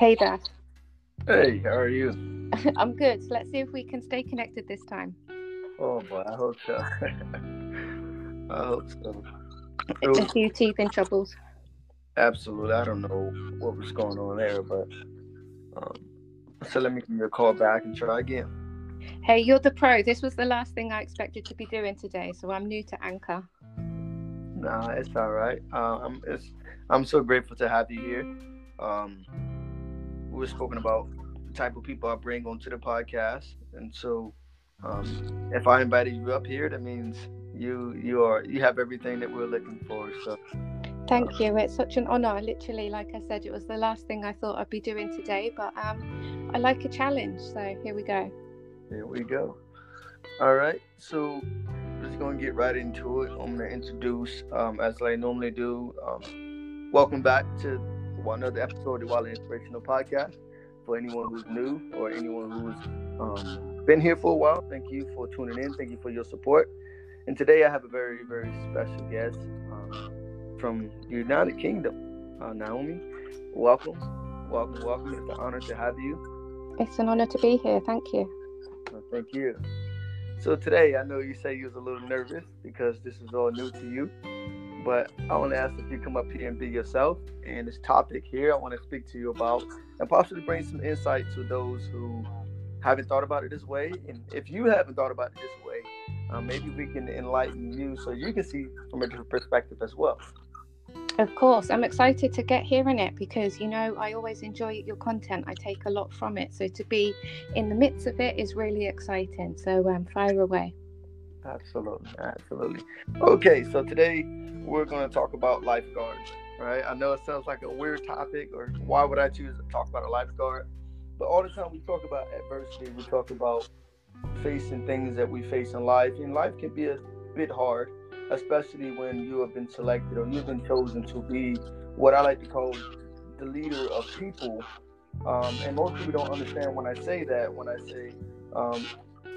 Hey there. Hey, how are you? I'm good. Let's see if we can stay connected this time. Oh boy, I hope so. I hope so. It's a few teething troubles. Absolutely. I don't know what was going on there, but um, so let me give you a call back and try again. Hey, you're the pro. This was the last thing I expected to be doing today, so I'm new to Anchor. Nah, it's all right. Uh, I'm it's I'm so grateful to have you here. Um, we were spoken about the type of people I bring onto the podcast, and so um, if I invited you up here, that means you you are you have everything that we're looking for. So Thank you. It's such an honor. Literally, like I said, it was the last thing I thought I'd be doing today, but um, I like a challenge, so here we go. Here we go. All right, so just gonna get right into it. I'm gonna introduce, um, as I normally do. Um, welcome back to one other episode of the Wild Inspirational Podcast. For anyone who's new or anyone who's um, been here for a while, thank you for tuning in. Thank you for your support. And today I have a very, very special guest um, from the United Kingdom, uh, Naomi. Welcome, welcome, welcome. It's an honor to have you. It's an honor to be here. Thank you. Well, thank you. So today, I know you say you was a little nervous because this is all new to you, but I want to ask if you come up here and be yourself. And this topic here, I want to speak to you about and possibly bring some insight to those who haven't thought about it this way. And if you haven't thought about it this way, uh, maybe we can enlighten you so you can see from a different perspective as well. Of course, I'm excited to get hearing it because you know I always enjoy your content. I take a lot from it, so to be in the midst of it is really exciting. So um, fire away. Absolutely, absolutely. Okay, so today we're going to talk about lifeguards. Right? I know it sounds like a weird topic, or why would I choose to talk about a lifeguard? But all the time we talk about adversity, we talk about facing things that we face in life, and life can be a bit hard especially when you have been selected or you've been chosen to be what I like to call the leader of people. Um, and most people don't understand when I say that, when I say um,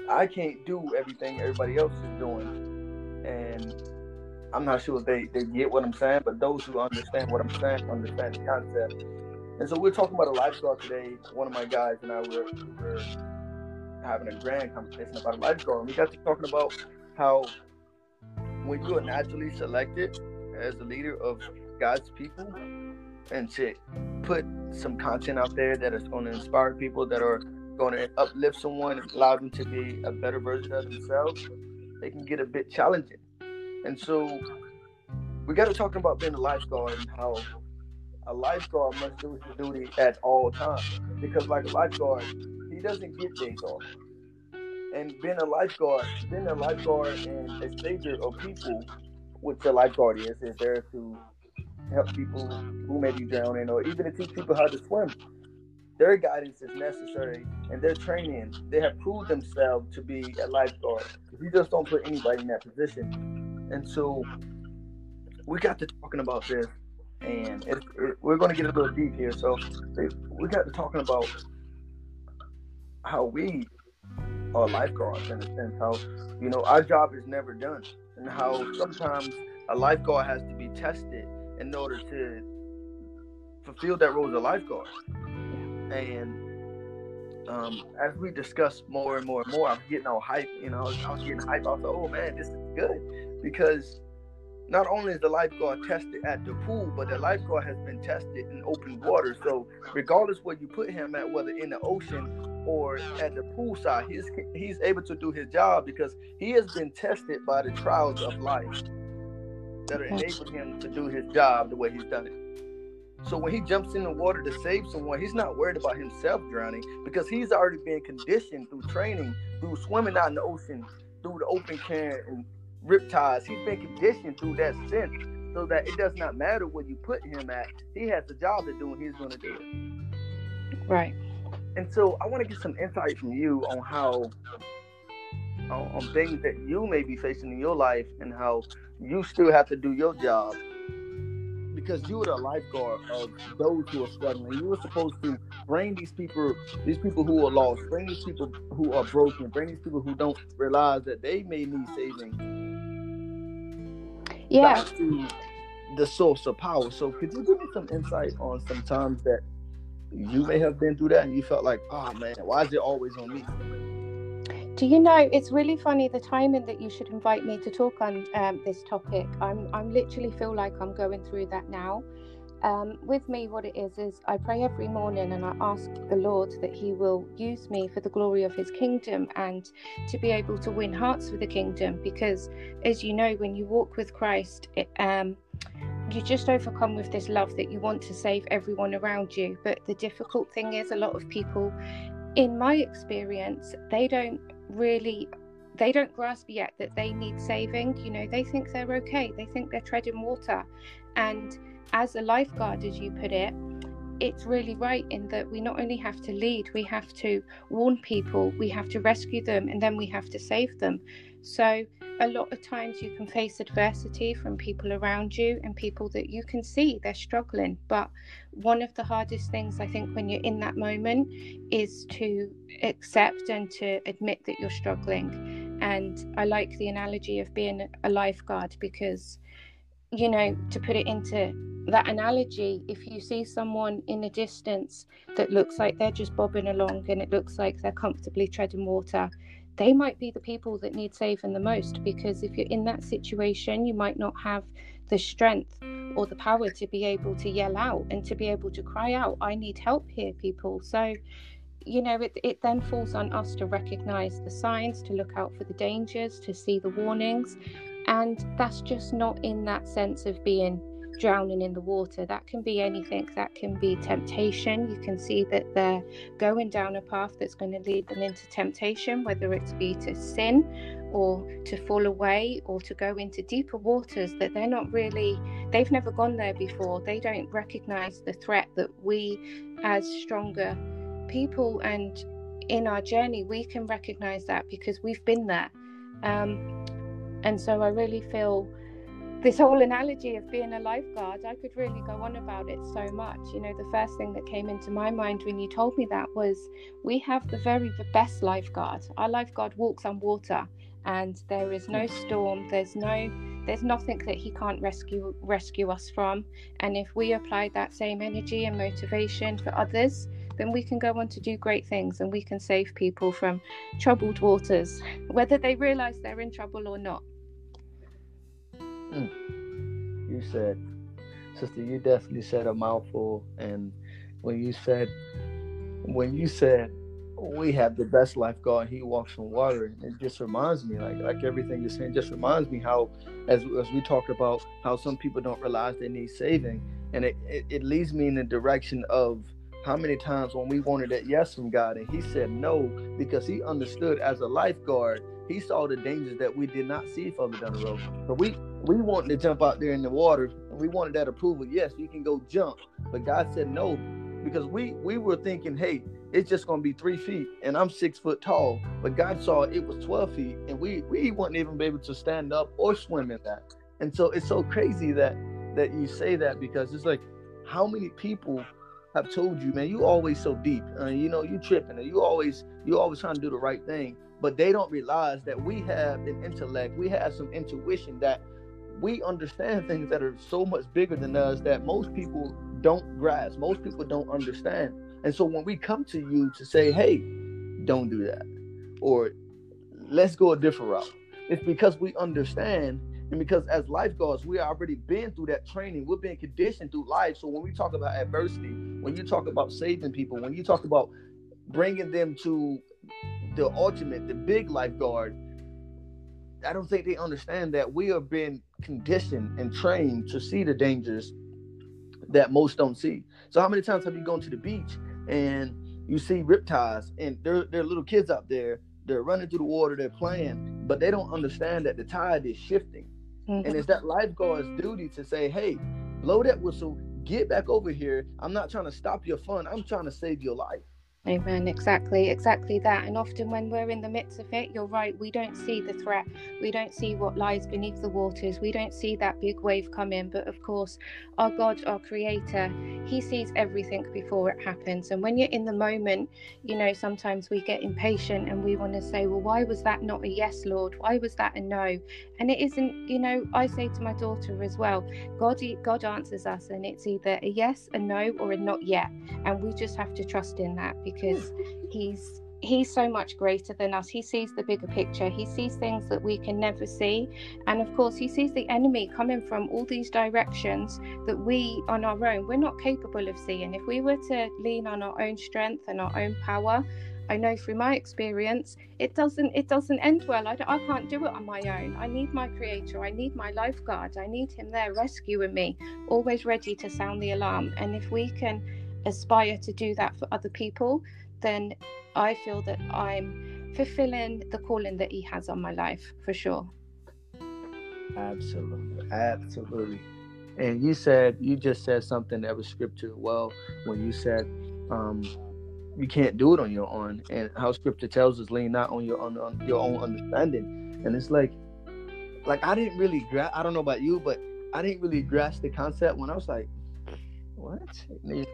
I can't do everything everybody else is doing. And I'm not sure if they, they get what I'm saying, but those who understand what I'm saying understand the concept. And so we're talking about a lifeguard today. One of my guys and I were, were having a grand conversation about a lifeguard. And we got to talking about how when you are naturally selected as the leader of God's people and to put some content out there that is going to inspire people that are going to uplift someone and allow them to be a better version of themselves, they can get a bit challenging. And so we got to talk about being a lifeguard and how a lifeguard must do his duty at all times. Because like a lifeguard, he doesn't get days off and being a lifeguard, being a lifeguard and a savior of people, which the lifeguard is, is there to help people who may be drowning or even to teach people how to swim. Their guidance is necessary and their training, they have proved themselves to be a lifeguard. You just don't put anybody in that position. And so we got to talking about this and it, it, we're going to get a little deep here. So we got to talking about how we uh, lifeguards in a sense. How you know our job is never done, and how sometimes a lifeguard has to be tested in order to fulfill that role as a lifeguard. And um, as we discuss more and more and more, I'm getting all hype. You know, I was, I was getting hype. I was like, oh man, this is good because not only is the lifeguard tested at the pool, but the lifeguard has been tested in open water. So regardless where you put him at, whether in the ocean or at the poolside, he's he's able to do his job because he has been tested by the trials of life that are enabling him to do his job the way he's done it. So when he jumps in the water to save someone, he's not worried about himself drowning because he's already been conditioned through training, through swimming out in the ocean, through the open current and riptides. He's been conditioned through that sense so that it does not matter where you put him at. He has the job to do and he's going to do it. Right. And so I want to get some insight from you on how on, on things that you may be facing in your life and how you still have to do your job because you were the lifeguard of those who are struggling. You were supposed to bring these people, these people who are lost, bring these people who are broken, bring these people who don't realize that they may need saving. Yeah. Back to the source of power. So could you give me some insight on some times that you may have been through that and you felt like, oh man, why is it always on me? Do you know it's really funny the timing that you should invite me to talk on um, this topic. I'm I'm literally feel like I'm going through that now. Um, with me, what it is is I pray every morning and I ask the Lord that He will use me for the glory of His kingdom and to be able to win hearts for the kingdom. Because, as you know, when you walk with Christ, it, um, you just overcome with this love that you want to save everyone around you. But the difficult thing is, a lot of people, in my experience, they don't really they don't grasp yet that they need saving you know they think they're okay they think they're treading water. And as a lifeguard as you put it it's really right in that we not only have to lead we have to warn people we have to rescue them and then we have to save them so a lot of times you can face adversity from people around you and people that you can see they're struggling. But one of the hardest things i think when you're in that moment is to accept and to admit that you're struggling. And i like the analogy of being a lifeguard because you know to put it into that analogy if you see someone in a distance that looks like they're just bobbing along and it looks like they're comfortably treading water they might be the people that need saving the most because if you're in that situation, you might not have the strength or the power to be able to yell out and to be able to cry out, I need help here, people. So, you know, it, it then falls on us to recognize the signs, to look out for the dangers, to see the warnings. And that's just not in that sense of being drowning in the water. That can be anything, that can be temptation. You can see that they're going down a path that's going to lead them into temptation, whether it's be to sin or to fall away or to go into deeper waters that they're not really, they've never gone there before. They don't recognize the threat that we, as stronger people and in our journey, we can recognize that because we've been there. Um, and so I really feel this whole analogy of being a lifeguard, I could really go on about it so much. You know, the first thing that came into my mind when you told me that was we have the very best lifeguard. Our lifeguard walks on water and there is no storm, there's no there's nothing that he can't rescue rescue us from. And if we apply that same energy and motivation for others, then we can go on to do great things and we can save people from troubled waters, whether they realize they're in trouble or not. Mm. You said, sister, you definitely said a mouthful. And when you said, when you said, we have the best lifeguard, he walks on water, it just reminds me, like like everything you're saying, just reminds me how, as as we talked about, how some people don't realize they need saving, and it, it, it leads me in the direction of how many times when we wanted that yes from God and He said no because He understood as a lifeguard, He saw the dangers that we did not see further down the road. But we we wanted to jump out there in the water and we wanted that approval. Yes, you can go jump, but God said no because we we were thinking, hey, it's just gonna be three feet and I'm six foot tall. But God saw it was twelve feet and we we wouldn't even be able to stand up or swim in that. And so it's so crazy that that you say that because it's like how many people have told you, man, you always so deep. Uh, you know, you tripping, and you always you always trying to do the right thing. But they don't realize that we have an intellect, we have some intuition that we understand things that are so much bigger than us that most people don't grasp, most people don't understand. And so when we come to you to say, hey, don't do that, or let's go a different route, it's because we understand and because as lifeguards, we already been through that training. We've been conditioned through life. So when we talk about adversity, when you talk about saving people, when you talk about bringing them to the ultimate, the big lifeguard, I don't think they understand that we have been conditioned and trained to see the dangers that most don't see. So how many times have you gone to the beach and you see riptides and there, there are little kids out there, they're running through the water, they're playing, but they don't understand that the tide is shifting. Mm-hmm. And it's that lifeguard's duty to say, hey, blow that whistle, get back over here. I'm not trying to stop your fun. I'm trying to save your life. Amen. Exactly, exactly that. And often when we're in the midst of it, you're right, we don't see the threat. We don't see what lies beneath the waters. We don't see that big wave come in. But of course, our God, our Creator, He sees everything before it happens. And when you're in the moment, you know, sometimes we get impatient and we want to say, well, why was that not a yes, Lord? Why was that a no? And it isn't, you know, I say to my daughter as well, God, God answers us, and it's either a yes, a no, or a not yet. And we just have to trust in that because he's he's so much greater than us. He sees the bigger picture. He sees things that we can never see. And of course, he sees the enemy coming from all these directions that we on our own, we're not capable of seeing. If we were to lean on our own strength and our own power, I know through my experience, it doesn't it doesn't end well. I, I can't do it on my own. I need my creator. I need my lifeguard. I need him there rescuing me, always ready to sound the alarm. And if we can aspire to do that for other people, then I feel that I'm fulfilling the calling that He has on my life for sure. Absolutely. Absolutely. And you said, you just said something that was scripture well when you said, um, you can't do it on your own, and how Scripture tells us, lean not on your on, on your own understanding. And it's like, like I didn't really grasp. I don't know about you, but I didn't really grasp the concept when I was like, what?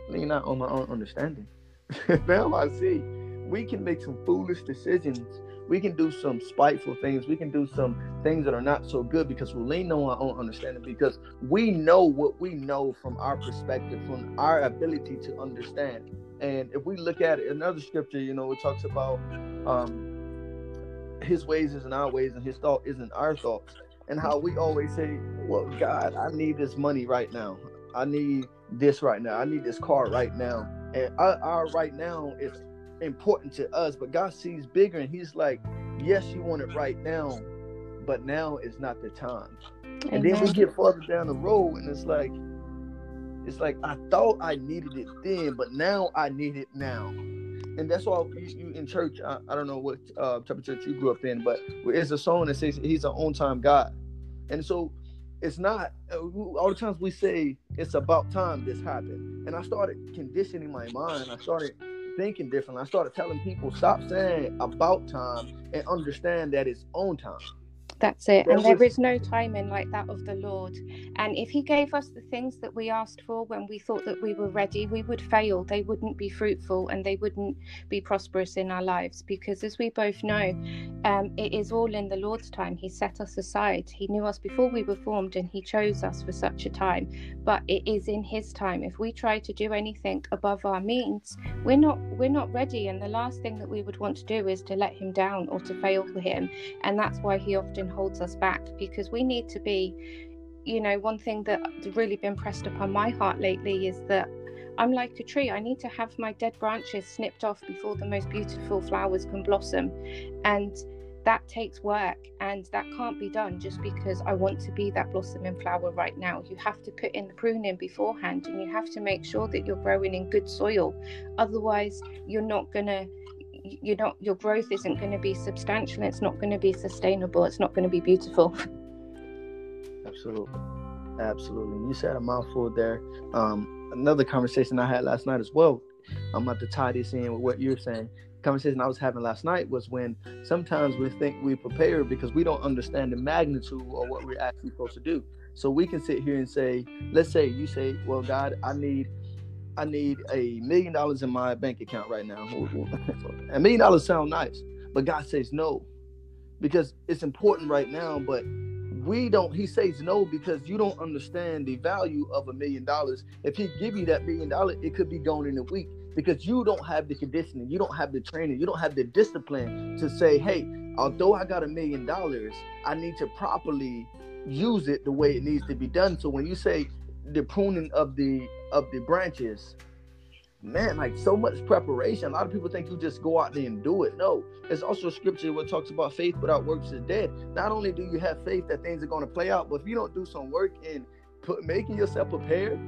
Lean not on my own understanding. now I see we can make some foolish decisions. We can do some spiteful things. We can do some things that are not so good because we lean on our own understanding because we know what we know from our perspective, from our ability to understand. And if we look at it, another scripture, you know, it talks about um, his ways isn't our ways and his thought isn't our thoughts. And how we always say, well, God, I need this money right now. I need this right now. I need this car right now and our, our right now is important to us, but God sees bigger, and He's like, yes, you want it right now, but now is not the time. Amen. And then we get farther down the road, and it's like, it's like I thought I needed it then, but now I need it now. And that's why you, you in church. I, I, don't know what uh, type of church you grew up in, but it's a song that says He's an on time God, and so it's not uh, all the times we say it's about time this happened and i started conditioning my mind i started thinking differently i started telling people stop saying about time and understand that it's on time that's it. And there is no timing like that of the Lord. And if He gave us the things that we asked for when we thought that we were ready, we would fail. They wouldn't be fruitful and they wouldn't be prosperous in our lives. Because as we both know, um, it is all in the Lord's time. He set us aside. He knew us before we were formed and He chose us for such a time. But it is in His time. If we try to do anything above our means, we're not we're not ready. And the last thing that we would want to do is to let Him down or to fail for Him. And that's why He often holds us back because we need to be you know one thing that's really been pressed upon my heart lately is that I'm like a tree. I need to have my dead branches snipped off before the most beautiful flowers can blossom. And that takes work and that can't be done just because I want to be that blossoming flower right now. You have to put in the pruning beforehand and you have to make sure that you're growing in good soil. Otherwise, you're not going to you're not your growth isn't going to be substantial it's not going to be sustainable it's not going to be beautiful. Absolutely. Absolutely. You said a mouthful there. Um, another conversation i had last night as well i'm about to tie this in with what you're saying. Conversation i was having last night was when sometimes we think we prepare because we don't understand the magnitude of what we're actually supposed to do. So we can sit here and say let's say you say well god i need I need a million dollars in my bank account right now. a million dollars sound nice, but God says no, because it's important right now. But we don't. He says no because you don't understand the value of a million dollars. If He give you that million dollars, it could be gone in a week because you don't have the conditioning, you don't have the training, you don't have the discipline to say, hey, although I got a million dollars, I need to properly use it the way it needs to be done. So when you say the pruning of the of the branches. Man like so much preparation. A lot of people think you just go out there and do it. No it's also a scripture what talks about faith without works is dead. Not only do you have faith that things are going to play out but if you don't do some work in put making yourself prepared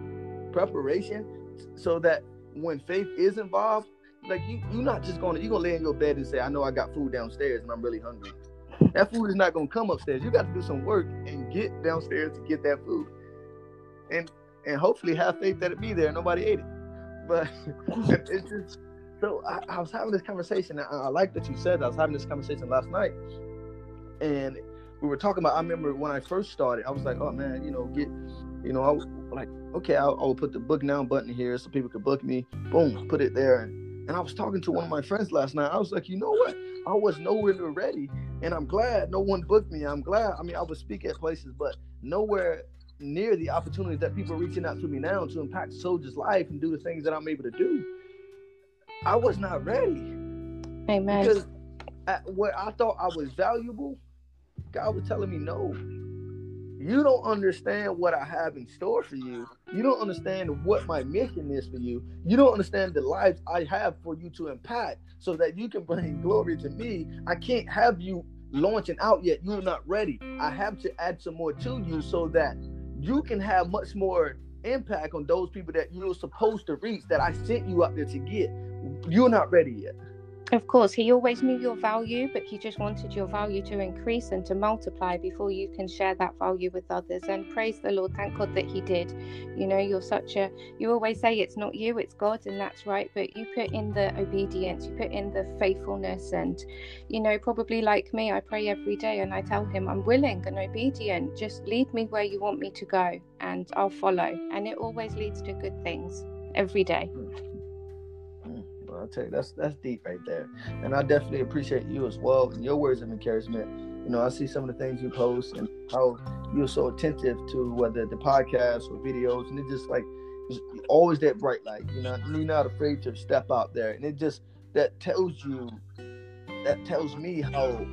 preparation so that when faith is involved like you you're not just gonna you're gonna lay in your bed and say i know i got food downstairs and i'm really hungry. That food is not gonna come upstairs. You got to do some work and get downstairs to get that food. And and hopefully have faith that it be there. Nobody ate it, but it's just so I, I, was having this conversation. I, I like that you said. I was having this conversation last night, and we were talking about. I remember when I first started, I was like, "Oh man, you know, get, you know, I was like, okay, I'll, I'll put the book now button here so people could book me. Boom, put it there." And, and I was talking to one of my friends last night. I was like, "You know what? I was nowhere near ready, and I'm glad no one booked me. I'm glad. I mean, I would speak at places, but nowhere near the opportunities that people are reaching out to me now to impact soldiers' life and do the things that I'm able to do. I was not ready. Amen. Because at where I thought I was valuable, God was telling me, no, you don't understand what I have in store for you. You don't understand what my mission is for you. You don't understand the lives I have for you to impact so that you can bring glory to me. I can't have you launching out yet. You're not ready. I have to add some more to you so that you can have much more impact on those people that you're supposed to reach that I sent you out there to get. You're not ready yet. Of course, he always knew your value, but he just wanted your value to increase and to multiply before you can share that value with others. And praise the Lord, thank God that he did. You know, you're such a, you always say it's not you, it's God, and that's right. But you put in the obedience, you put in the faithfulness, and, you know, probably like me, I pray every day and I tell him, I'm willing and obedient. Just lead me where you want me to go, and I'll follow. And it always leads to good things every day. Mm. I'll tell you, that's that's deep right there. And I definitely appreciate you as well and your words of encouragement. You know, I see some of the things you post and how you're so attentive to whether the podcast or videos, and it just like always that bright light. You know, you're not afraid to step out there, and it just that tells you, that tells me how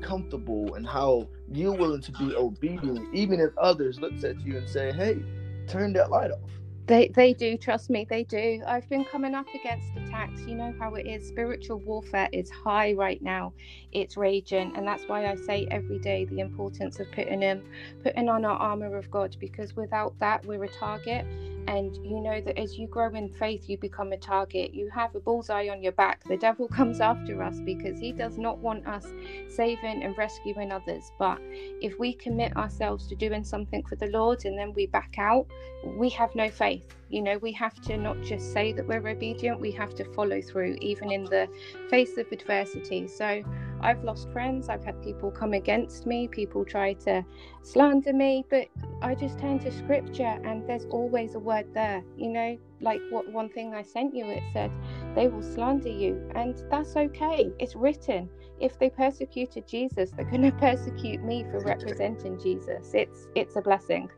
comfortable and how you're willing to be obedient, even if others looks at you and say, "Hey, turn that light off." They they do trust me. They do. I've been coming up against attacks. You know how it is. Spiritual warfare is high right now. It's raging, and that's why I say every day the importance of putting in putting on our armor of God because without that we're a target and you know that as you grow in faith you become a target. You have a bullseye on your back. The devil comes after us because he does not want us saving and rescuing others. But if we commit ourselves to doing something for the lord and then we back out we have no faith. You know we have to not just say that we're obedient. We have to follow through even in the face of adversity. So I've lost friends, I've had people come against me, people try to slander me, but I just turn to scripture and there's always a word there. You know, like what one thing I sent you, it said, they will slander you, and that's okay. It's written. If they persecuted Jesus, they're going to persecute me for representing Jesus. It's it's a blessing.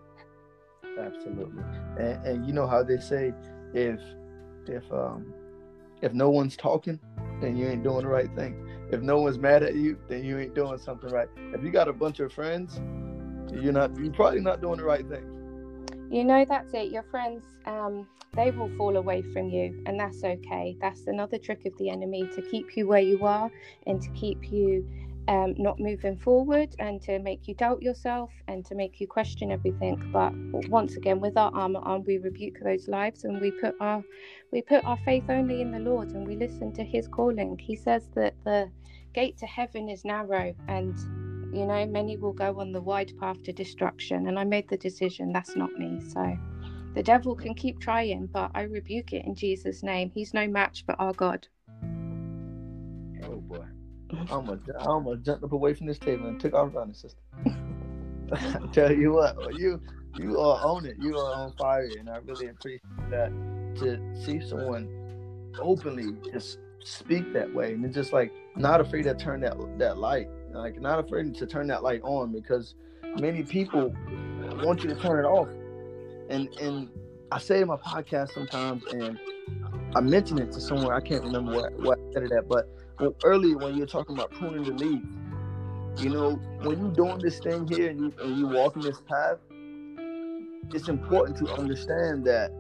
Absolutely, and, and you know how they say, if if um if no one's talking, then you ain't doing the right thing. If no one's mad at you, then you ain't doing something right. If you got a bunch of friends, you're not you're probably not doing the right thing. You know that's it. Your friends, um, they will fall away from you, and that's okay. That's another trick of the enemy to keep you where you are and to keep you um, not moving forward and to make you doubt yourself and to make you question everything. But once again, with our armor on, we rebuke those lives and we put our we put our faith only in the Lord and we listen to His calling. He says that the gate to heaven is narrow and you know many will go on the wide path to destruction. And I made the decision that's not me. So. The devil can keep trying, but I rebuke it in Jesus' name. He's no match for our God. Oh boy. I almost, I almost jumped up away from this table and took off running, sister. I tell you what, you you are on it. You are on fire, and I really appreciate that to see someone openly just speak that way, and it's just like not afraid to turn that that light, like not afraid to turn that light on because many people want you to turn it off, and and I say in my podcast sometimes, and I mention it to someone I can't remember what what I said it at, but well, earlier when you're talking about pruning the leaves, you know, when you're doing this thing here and you and you walking this path, it's important to understand that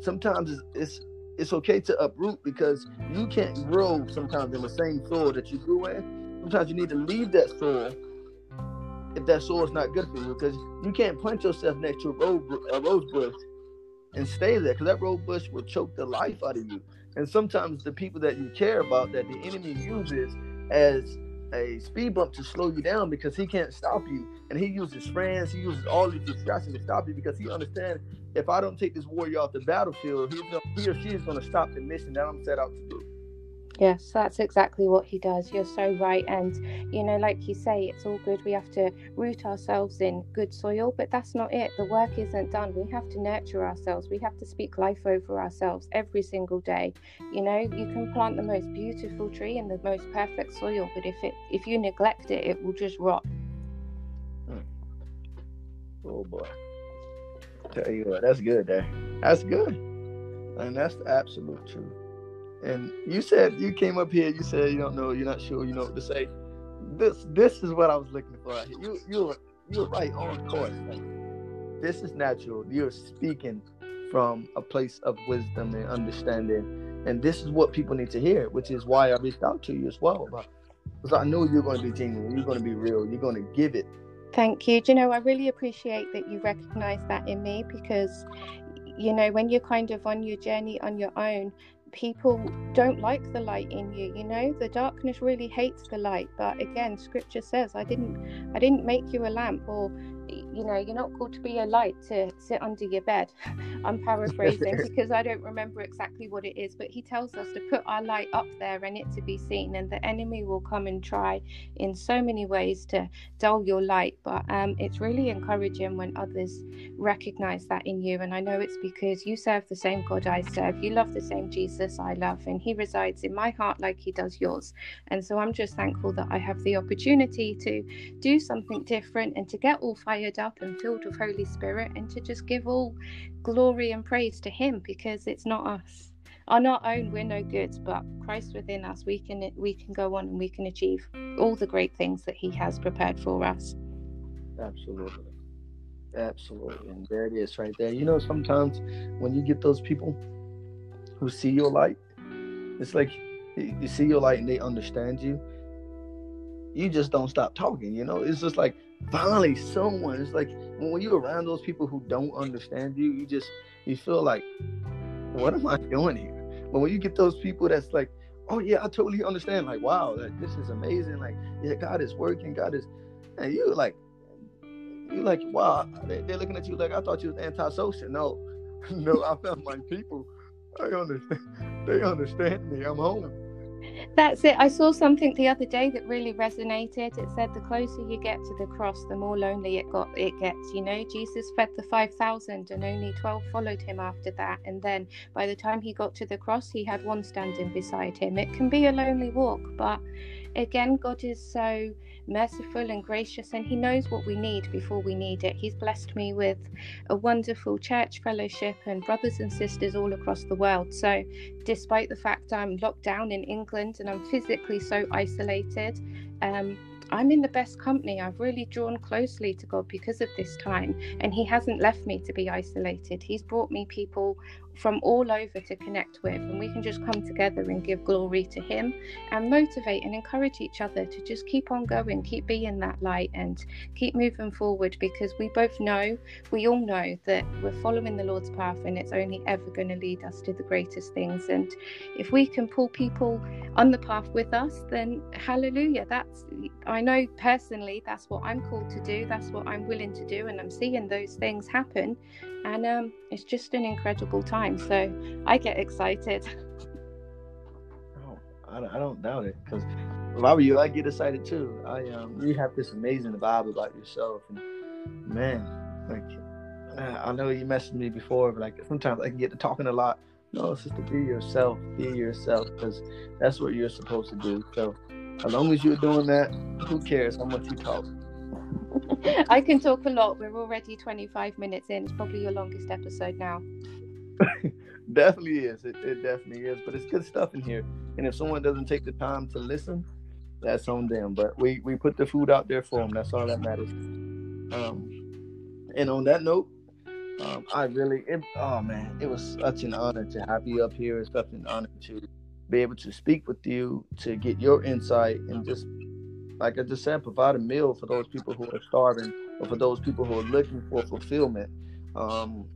sometimes it's, it's it's okay to uproot because you can't grow sometimes in the same soil that you grew in. Sometimes you need to leave that soil if that soil is not good for you because you can't plant yourself next to a rose, a rose bush and stay there because that rose bush will choke the life out of you. And sometimes the people that you care about that the enemy uses as a speed bump to slow you down because he can't stop you. And he uses friends, he uses all these distractions to stop you because he understands if I don't take this warrior off the battlefield, gonna, he or she is going to stop the mission that I'm set out to do. Yes, that's exactly what he does. You're so right. And, you know, like you say, it's all good. We have to root ourselves in good soil, but that's not it. The work isn't done. We have to nurture ourselves. We have to speak life over ourselves every single day. You know, you can plant the most beautiful tree in the most perfect soil, but if it if you neglect it, it will just rot. Hmm. Oh boy. Tell you what, that's good there. That's good. And that's the absolute truth. And you said you came up here. You said you don't know. You're not sure. You know what to say. This this is what I was looking for. You you you're right on course. Like, this is natural. You're speaking from a place of wisdom and understanding, and this is what people need to hear. Which is why I reached out to you as well. Because I know you're going to be genuine. You're going to be real. You're going to give it. Thank you. Do you know, I really appreciate that you recognize that in me because, you know, when you're kind of on your journey on your own, people don't like the light in you you know? The darkness really hates the light but again scripture says i didn't i didn't make you a lamp or you know you're not called to be a light to sit under your bed. I'm paraphrasing because i don't remember exactly what it is but he tells us to put our light up there and it to be seen and the enemy will come and try in so many ways to dull your light. But um, it's really encouraging when others recognize that in you and i know it's because you serve the same god i serve. You love the same jesus i love and he resides in my heart like he does yours. And so i'm just thankful that i have the opportunity to do something different and to get all fired up and filled with Holy Spirit and to just give all glory and praise to Him because it's not us. On our own, we're no good, but Christ within us, we can we can go on and we can achieve all the great things that He has prepared for us. Absolutely, absolutely, and there it is, right there. You know, sometimes when you get those people who see your light, it's like you see your light and they understand you. You just don't stop talking. You know, it's just like finally someone. It's like when you're around those people who don't understand you you just you feel like what am i doing here? But when you get those people that's like oh yeah i totally understand. Like wow like, this is amazing. Like yeah god is working. God is and you like you like wow they, are looking at you like i thought you was antisocial. No no i found my people i understand they understand me. I'm home that's it. I saw something the other day that really resonated. It said the closer you get to the cross, the more lonely it got it gets. You know, Jesus fed the five thousand and only twelve followed him after that. And then by the time he got to the cross, he had one standing beside him. It can be a lonely walk, but again, God is so merciful and gracious, and He knows what we need before we need it. He's blessed me with a wonderful church fellowship and brothers and sisters all across the world. So, despite the fact I'm locked down in England and I'm physically so isolated, um, I'm in the best company. I've really drawn closely to God because of this time, and He hasn't left me to be isolated. He's brought me people from all over to connect with, and we can just come together and give glory to Him and motivate and encourage each other to just keep on going, keep being that light, and keep moving forward because we both know, we all know that we're following the Lord's path and it's only ever going to lead us to the greatest things. And if we can pull people on the path with us, then hallelujah. That's, I know personally, that's what I'm called to do, that's what I'm willing to do, and I'm seeing those things happen and um, it's just an incredible time. So I get excited. Oh, I, don't doubt it because if I were you, I get excited too. I um, you have this amazing vibe about yourself, and man, like I know you messaged me before, but like sometimes I can get to talking a lot. No, it's just to be yourself, be yourself, because that's what you're supposed to do. So as long as you're doing that, who cares how much you talk? I can talk a lot. We're already 25 minutes in. It's probably your longest episode now. definitely is. It, it, definitely is. But it's good stuff in here. And if someone doesn't take the time to listen, that's on them. But we, we put the food out there for them. That's all that matters. Um, and on that note, um, I really, it, oh man, it was such an honor to have you up here. It's such an honor to be able to speak with you, to get your insight, and just like I just said, provide a meal for those people who are starving or for those people who are looking for fulfillment. Um,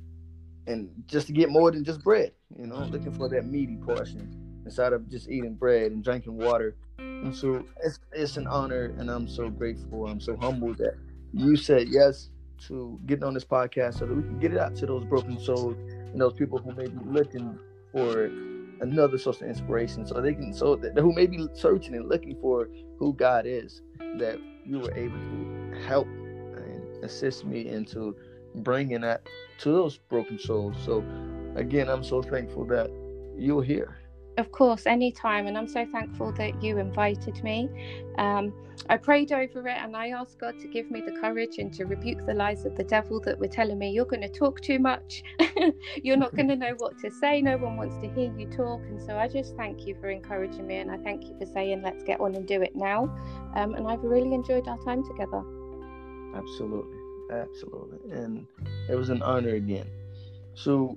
and just to get more than just bread, you know, looking for that meaty portion instead of just eating bread and drinking water And so it's it's an honor, and I'm so grateful. I'm so humbled that you said yes to getting on this podcast so that we can get it out to those broken souls and those people who may be looking for another source of inspiration, so they can so that who may be searching and looking for who God is, that you were able to help and assist me into bringing that to those broken souls. So again, I'm so thankful that you're here. Of course, anytime. And I'm so thankful that you invited me. Um, I prayed over it and I asked God to give me the courage and to rebuke the lies of the devil that were telling me, you're going to talk too much. you're not going to know what to say. No one wants to hear you talk. And so I just thank you for encouraging me. And I thank you for saying, let's get on and do it now. Um, and I've really enjoyed our time together. Absolutely. Absolutely. And it was an honor again. So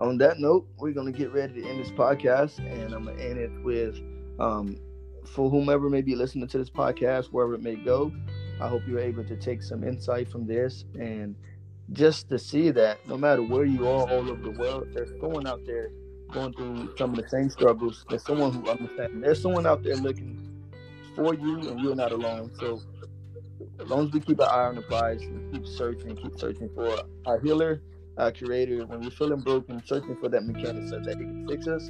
on that note, we're gonna get ready to end this podcast, and I'm gonna end it with, um, for whomever may be listening to this podcast, wherever it may go, I hope you're able to take some insight from this, and just to see that no matter where you are all over the world, there's someone out there going through some of the same struggles. There's someone who understands. There's someone out there looking for you, and you're not alone. So as long as we keep our eye on the prize and keep searching, keep searching for our healer uh, creator when we're feeling broken, searching for that mechanic so that he can fix us.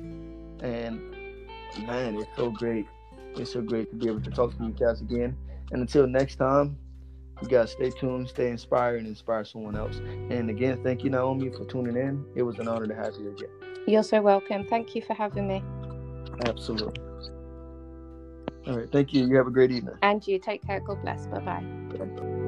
And man, it's so great. It's so great to be able to talk to you guys again. And until next time, you guys stay tuned, stay inspired, and inspire someone else. And again, thank you, Naomi, for tuning in. It was an honor to have you again. You're so welcome. Thank you for having me. Absolutely. All right. Thank you. You have a great evening. And you take care. God bless. Bye bye.